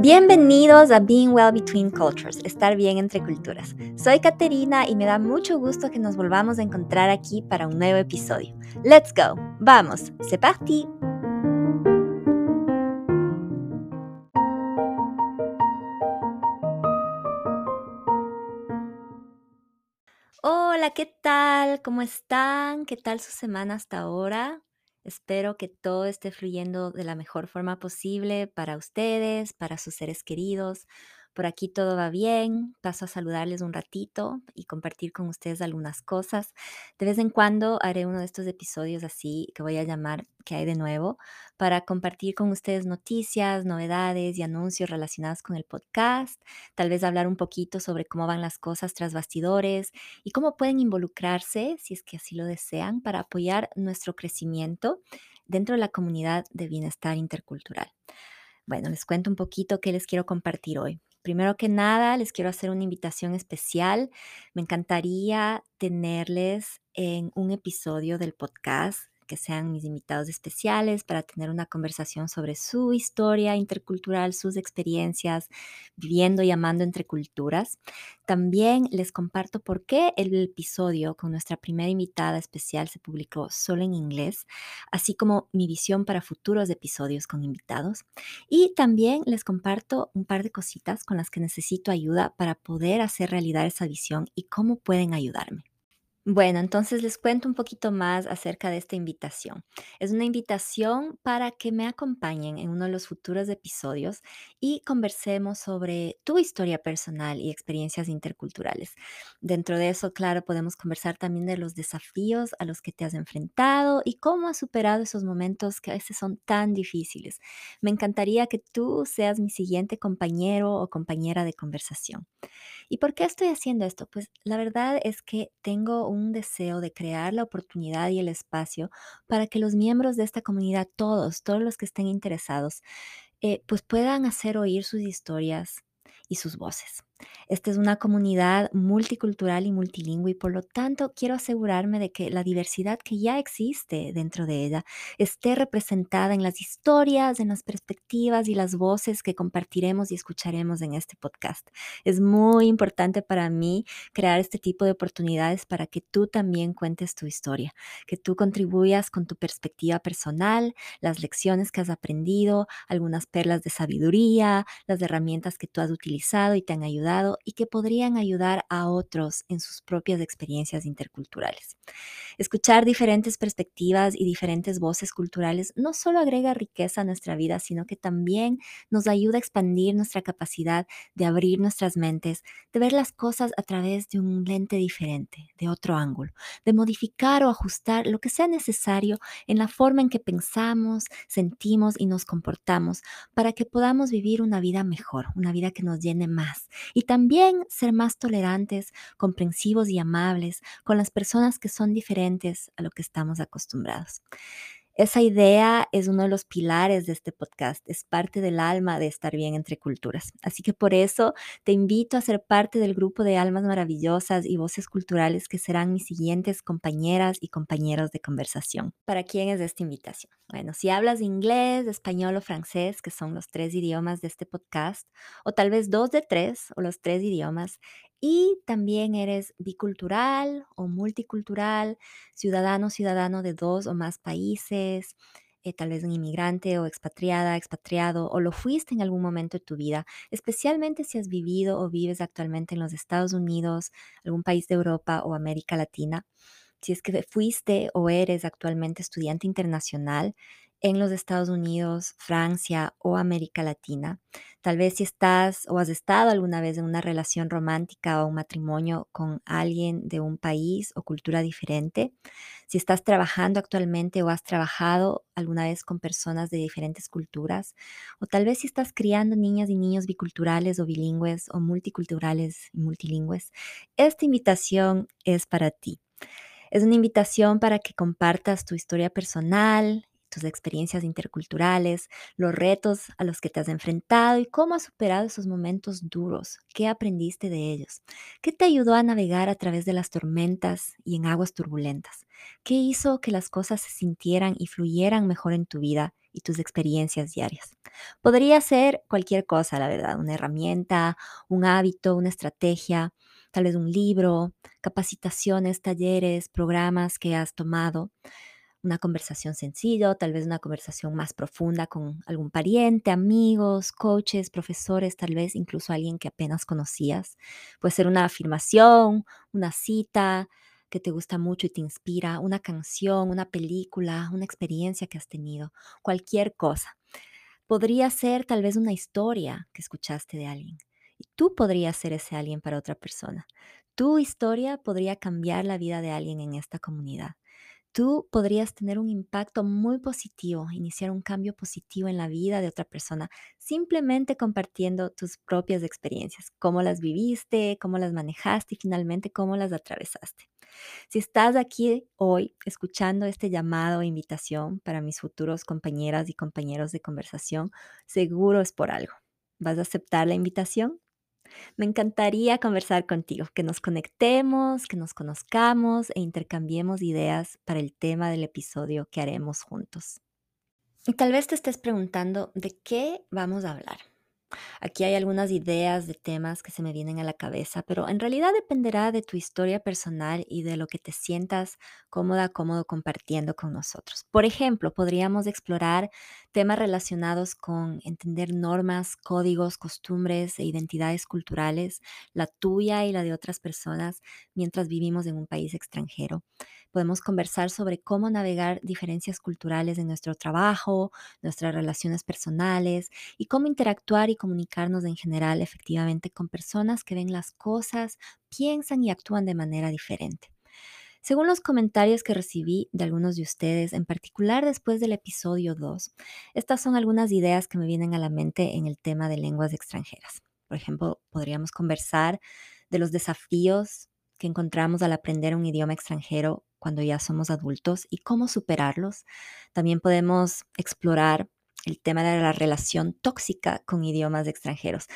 Bienvenidos a Being Well Between Cultures, estar bien entre culturas. Soy Caterina y me da mucho gusto que nos volvamos a encontrar aquí para un nuevo episodio. Let's go, vamos, c'est parti. Hola, ¿qué tal? ¿Cómo están? ¿Qué tal su semana hasta ahora? Espero que todo esté fluyendo de la mejor forma posible para ustedes, para sus seres queridos. Por aquí todo va bien. Paso a saludarles un ratito y compartir con ustedes algunas cosas. De vez en cuando haré uno de estos episodios así que voy a llamar ¿Qué hay de nuevo? para compartir con ustedes noticias, novedades y anuncios relacionados con el podcast. Tal vez hablar un poquito sobre cómo van las cosas tras bastidores y cómo pueden involucrarse, si es que así lo desean, para apoyar nuestro crecimiento dentro de la comunidad de bienestar intercultural. Bueno, les cuento un poquito qué les quiero compartir hoy. Primero que nada, les quiero hacer una invitación especial. Me encantaría tenerles en un episodio del podcast que sean mis invitados especiales para tener una conversación sobre su historia intercultural, sus experiencias viviendo y amando entre culturas. También les comparto por qué el episodio con nuestra primera invitada especial se publicó solo en inglés, así como mi visión para futuros episodios con invitados. Y también les comparto un par de cositas con las que necesito ayuda para poder hacer realidad esa visión y cómo pueden ayudarme. Bueno, entonces les cuento un poquito más acerca de esta invitación. Es una invitación para que me acompañen en uno de los futuros episodios y conversemos sobre tu historia personal y experiencias interculturales. Dentro de eso, claro, podemos conversar también de los desafíos a los que te has enfrentado y cómo has superado esos momentos que a veces son tan difíciles. Me encantaría que tú seas mi siguiente compañero o compañera de conversación. ¿Y por qué estoy haciendo esto? Pues la verdad es que tengo un deseo de crear la oportunidad y el espacio para que los miembros de esta comunidad, todos, todos los que estén interesados, eh, pues puedan hacer oír sus historias y sus voces. Esta es una comunidad multicultural y multilingüe y por lo tanto quiero asegurarme de que la diversidad que ya existe dentro de ella esté representada en las historias, en las perspectivas y las voces que compartiremos y escucharemos en este podcast. Es muy importante para mí crear este tipo de oportunidades para que tú también cuentes tu historia, que tú contribuyas con tu perspectiva personal, las lecciones que has aprendido, algunas perlas de sabiduría, las herramientas que tú has utilizado y te han ayudado y que podrían ayudar a otros en sus propias experiencias interculturales. Escuchar diferentes perspectivas y diferentes voces culturales no solo agrega riqueza a nuestra vida, sino que también nos ayuda a expandir nuestra capacidad de abrir nuestras mentes, de ver las cosas a través de un lente diferente, de otro ángulo, de modificar o ajustar lo que sea necesario en la forma en que pensamos, sentimos y nos comportamos para que podamos vivir una vida mejor, una vida que nos llene más y también ser más tolerantes, comprensivos y amables con las personas que son diferentes a lo que estamos acostumbrados. Esa idea es uno de los pilares de este podcast, es parte del alma de estar bien entre culturas. Así que por eso te invito a ser parte del grupo de almas maravillosas y voces culturales que serán mis siguientes compañeras y compañeros de conversación. ¿Para quién es esta invitación? Bueno, si hablas inglés, español o francés, que son los tres idiomas de este podcast, o tal vez dos de tres o los tres idiomas, y también eres bicultural o multicultural, ciudadano, ciudadano de dos o más países, eh, tal vez un inmigrante o expatriada, expatriado, o lo fuiste en algún momento de tu vida, especialmente si has vivido o vives actualmente en los Estados Unidos, algún país de Europa o América Latina. Si es que fuiste o eres actualmente estudiante internacional, en los Estados Unidos, Francia o América Latina. Tal vez si estás o has estado alguna vez en una relación romántica o un matrimonio con alguien de un país o cultura diferente. Si estás trabajando actualmente o has trabajado alguna vez con personas de diferentes culturas. O tal vez si estás criando niñas y niños biculturales o bilingües o multiculturales y multilingües. Esta invitación es para ti. Es una invitación para que compartas tu historia personal, tus experiencias interculturales, los retos a los que te has enfrentado y cómo has superado esos momentos duros, qué aprendiste de ellos, qué te ayudó a navegar a través de las tormentas y en aguas turbulentas, qué hizo que las cosas se sintieran y fluyeran mejor en tu vida y tus experiencias diarias. Podría ser cualquier cosa, la verdad, una herramienta, un hábito, una estrategia, tal vez un libro, capacitaciones, talleres, programas que has tomado una conversación sencilla, tal vez una conversación más profunda con algún pariente, amigos, coaches, profesores, tal vez incluso alguien que apenas conocías. Puede ser una afirmación, una cita que te gusta mucho y te inspira, una canción, una película, una experiencia que has tenido, cualquier cosa. Podría ser tal vez una historia que escuchaste de alguien. Y tú podrías ser ese alguien para otra persona. Tu historia podría cambiar la vida de alguien en esta comunidad tú podrías tener un impacto muy positivo, iniciar un cambio positivo en la vida de otra persona, simplemente compartiendo tus propias experiencias, cómo las viviste, cómo las manejaste y finalmente cómo las atravesaste. Si estás aquí hoy escuchando este llamado o invitación para mis futuros compañeras y compañeros de conversación, seguro es por algo. ¿Vas a aceptar la invitación? Me encantaría conversar contigo, que nos conectemos, que nos conozcamos e intercambiemos ideas para el tema del episodio que haremos juntos. Y tal vez te estés preguntando de qué vamos a hablar. Aquí hay algunas ideas de temas que se me vienen a la cabeza, pero en realidad dependerá de tu historia personal y de lo que te sientas cómoda, cómodo compartiendo con nosotros. Por ejemplo, podríamos explorar temas relacionados con entender normas, códigos, costumbres e identidades culturales, la tuya y la de otras personas mientras vivimos en un país extranjero. Podemos conversar sobre cómo navegar diferencias culturales en nuestro trabajo, nuestras relaciones personales y cómo interactuar y comunicarnos en general efectivamente con personas que ven las cosas, piensan y actúan de manera diferente. Según los comentarios que recibí de algunos de ustedes, en particular después del episodio 2, estas son algunas ideas que me vienen a la mente en el tema de lenguas extranjeras. Por ejemplo, podríamos conversar de los desafíos que encontramos al aprender un idioma extranjero cuando ya somos adultos y cómo superarlos. También podemos explorar el tema de la relación tóxica con idiomas extranjeros.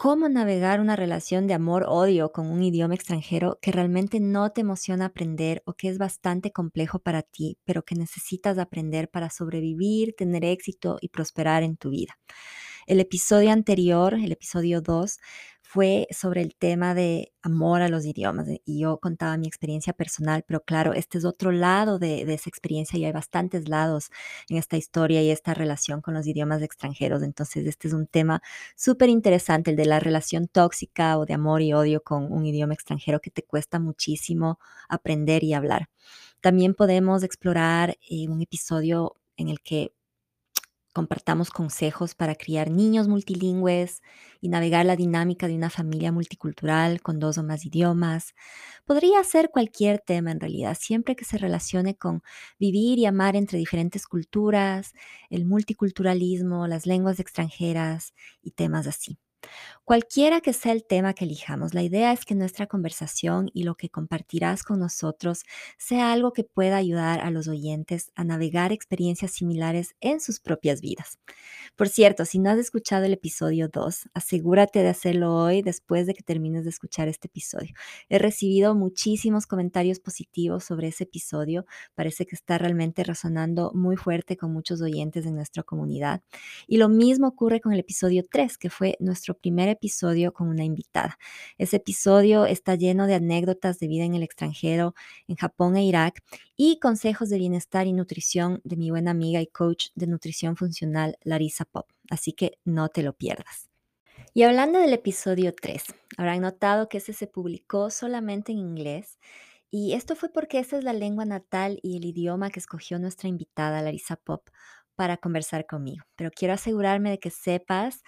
Cómo navegar una relación de amor-odio con un idioma extranjero que realmente no te emociona aprender o que es bastante complejo para ti, pero que necesitas aprender para sobrevivir, tener éxito y prosperar en tu vida. El episodio anterior, el episodio 2, fue sobre el tema de amor a los idiomas y yo contaba mi experiencia personal, pero claro, este es otro lado de, esa experiencia y hay bastantes lados en esta historia y esta relación con los idiomas extranjeros. Entonces, este es un tema súper interesante, el de la relación tóxica o de amor y odio con un idioma extranjero que te cuesta muchísimo aprender y hablar. También podemos explorar eh, un episodio en el que compartamos consejos para criar niños multilingües y navegar la dinámica de una familia multicultural con dos o más idiomas. Podría ser cualquier tema en realidad, siempre que se relacione con vivir y amar entre diferentes culturas, el multiculturalismo, las lenguas extranjeras y temas así. Cualquiera que sea el tema que elijamos, la idea es que nuestra conversación y lo que compartirás con nosotros sea algo que pueda ayudar a los oyentes a navegar experiencias similares en sus propias vidas. Por cierto, si no has escuchado el episodio 2, asegúrate de hacerlo hoy después de que termines de escuchar este episodio. He recibido muchísimos comentarios positivos sobre ese episodio. Parece que está realmente resonando muy fuerte con muchos oyentes en nuestra comunidad. Y lo mismo ocurre con el episodio 3, que fue nuestro primer episodio con una invitada. Ese episodio está lleno de anécdotas de vida en el extranjero, en Japón e Irak, y consejos de bienestar y nutrición de mi buena amiga y coach de nutrición funcional, Larissa Pop. Así que no te lo pierdas. Y hablando del episodio 3, habrán notado que ese se publicó solamente en inglés. Y esto fue porque esa es la lengua natal y el idioma que escogió nuestra invitada, Larissa Pop, para conversar conmigo. Pero quiero asegurarme de que sepas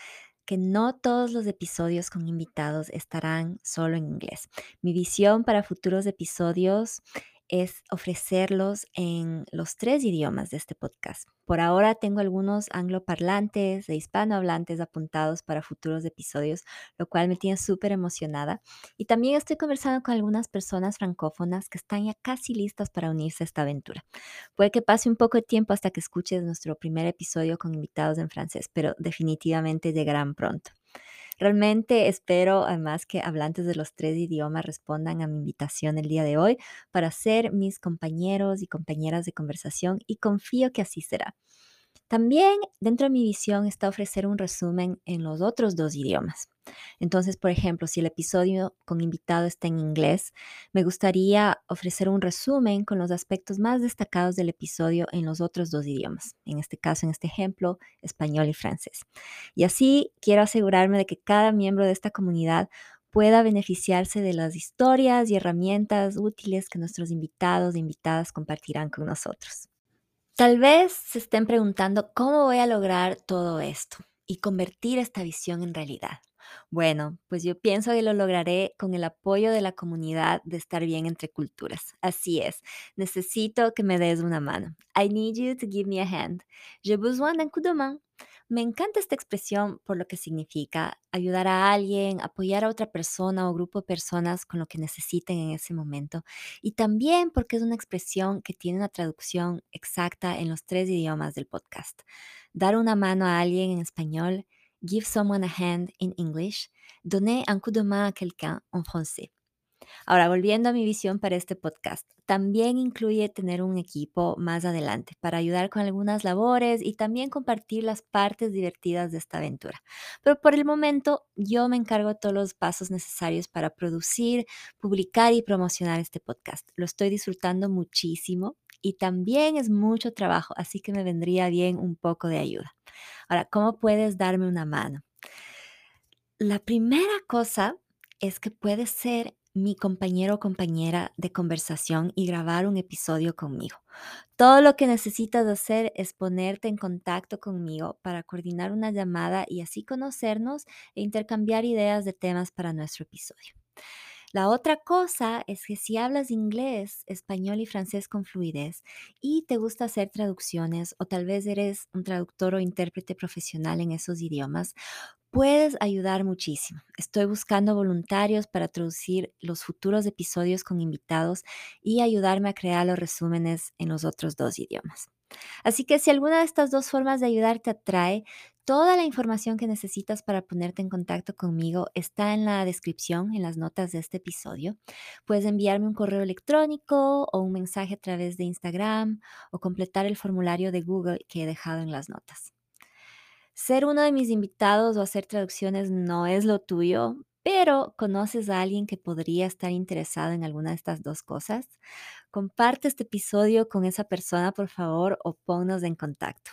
que no todos los episodios con invitados estarán solo en inglés. Mi visión para futuros episodios es ofrecerlos en los tres idiomas de este podcast. Por ahora tengo algunos angloparlantes e hispanohablantes apuntados para futuros episodios, lo cual me tiene súper emocionada. Y también estoy conversando con algunas personas francófonas que están ya casi listas para unirse a esta aventura. Puede que pase un poco de tiempo hasta que escuches nuestro primer episodio con invitados en francés, pero definitivamente llegarán pronto. Realmente espero además que hablantes de los tres idiomas respondan a mi invitación el día de hoy para ser mis compañeros y compañeras de conversación y confío que así será. También dentro de mi visión está ofrecer un resumen en los otros dos idiomas. Entonces, por ejemplo, si el episodio con invitado está en inglés, me gustaría ofrecer un resumen con los aspectos más destacados del episodio en los otros dos idiomas, en este caso, en este ejemplo, español y francés. Y así quiero asegurarme de que cada miembro de esta comunidad pueda beneficiarse de las historias y herramientas útiles que nuestros invitados e invitadas compartirán con nosotros. Tal vez se estén preguntando cómo voy a lograr todo esto y convertir esta visión en realidad. Bueno, pues yo pienso que lo lograré con el apoyo de la comunidad de estar bien entre culturas. Así es, necesito que me des una mano. I need you to give me a hand. Je besoin d'un coup de main. Me encanta esta expresión por lo que significa ayudar a alguien, apoyar a otra persona o grupo de personas con lo que necesiten en ese momento. Y también porque es una expresión que tiene una traducción exacta en los tres idiomas del podcast. Dar una mano a alguien en español, give someone a hand in English, donner un coup de main a quelqu'un en français. Ahora, volviendo a mi visión para este podcast, también incluye tener un equipo más adelante para ayudar con algunas labores y también compartir las partes divertidas de esta aventura. Pero por el momento yo me encargo de todos los pasos necesarios para producir, publicar y promocionar este podcast. Lo estoy disfrutando muchísimo y también es mucho trabajo, así que me vendría bien un poco de ayuda. Ahora, ¿cómo puedes darme una mano? La primera cosa es que puedes ser mi compañero o compañera de conversación y grabar un episodio conmigo. Todo lo que necesitas hacer es ponerte en contacto conmigo para coordinar una llamada y así conocernos e intercambiar ideas de temas para nuestro episodio. La otra cosa es que si hablas inglés, español y francés con fluidez y te gusta hacer traducciones o tal vez eres un traductor o intérprete profesional en esos idiomas, puedes ayudar muchísimo. Estoy buscando voluntarios para traducir los futuros episodios con invitados y ayudarme a crear los resúmenes en los otros dos idiomas. Así que si alguna de estas dos formas de ayudar te atrae, toda la información que necesitas para ponerte en contacto conmigo está en la descripción, en las notas de este episodio. Puedes enviarme un correo electrónico o un mensaje a través de Instagram o completar el formulario de Google que he dejado en las notas. Ser uno de mis invitados o hacer traducciones no es lo tuyo, pero conoces a alguien que podría estar interesado en alguna de estas dos cosas. Comparte este episodio con esa persona, por favor, o ponnos en contacto.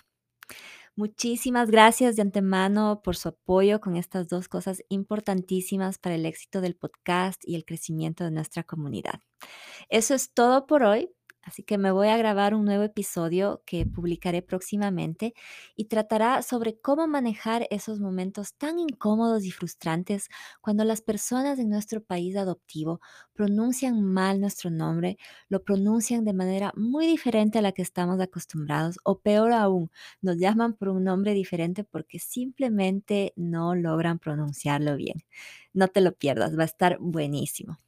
Muchísimas gracias de antemano por su apoyo con estas dos cosas importantísimas para el éxito del podcast y el crecimiento de nuestra comunidad. Eso es todo por hoy. Así que me voy a grabar un nuevo episodio que publicaré próximamente y tratará sobre cómo manejar esos momentos tan incómodos y frustrantes cuando las personas en nuestro país adoptivo pronuncian mal nuestro nombre, lo pronuncian de manera muy diferente a la que estamos acostumbrados o peor aún, nos llaman por un nombre diferente porque simplemente no logran pronunciarlo bien. No te lo pierdas, va a estar buenísimo.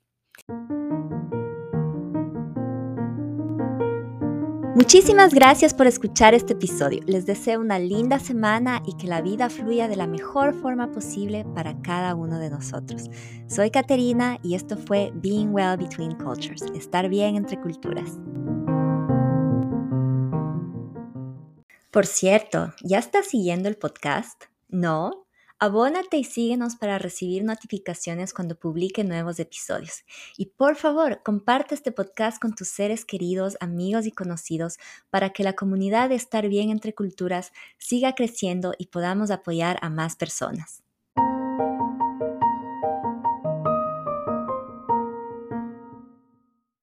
Muchísimas gracias por escuchar este episodio. Les deseo una linda semana y que la vida fluya de la mejor forma posible para cada uno de nosotros. Soy Caterina y esto fue Being Well Between Cultures, estar bien entre culturas. Por cierto, ¿ya estás siguiendo el podcast? ¿No? Abónate y síguenos para recibir notificaciones cuando publique nuevos episodios. Y por favor, comparte este podcast con tus seres queridos, amigos y conocidos para que la comunidad de Estar Bien entre Culturas siga creciendo y podamos apoyar a más personas.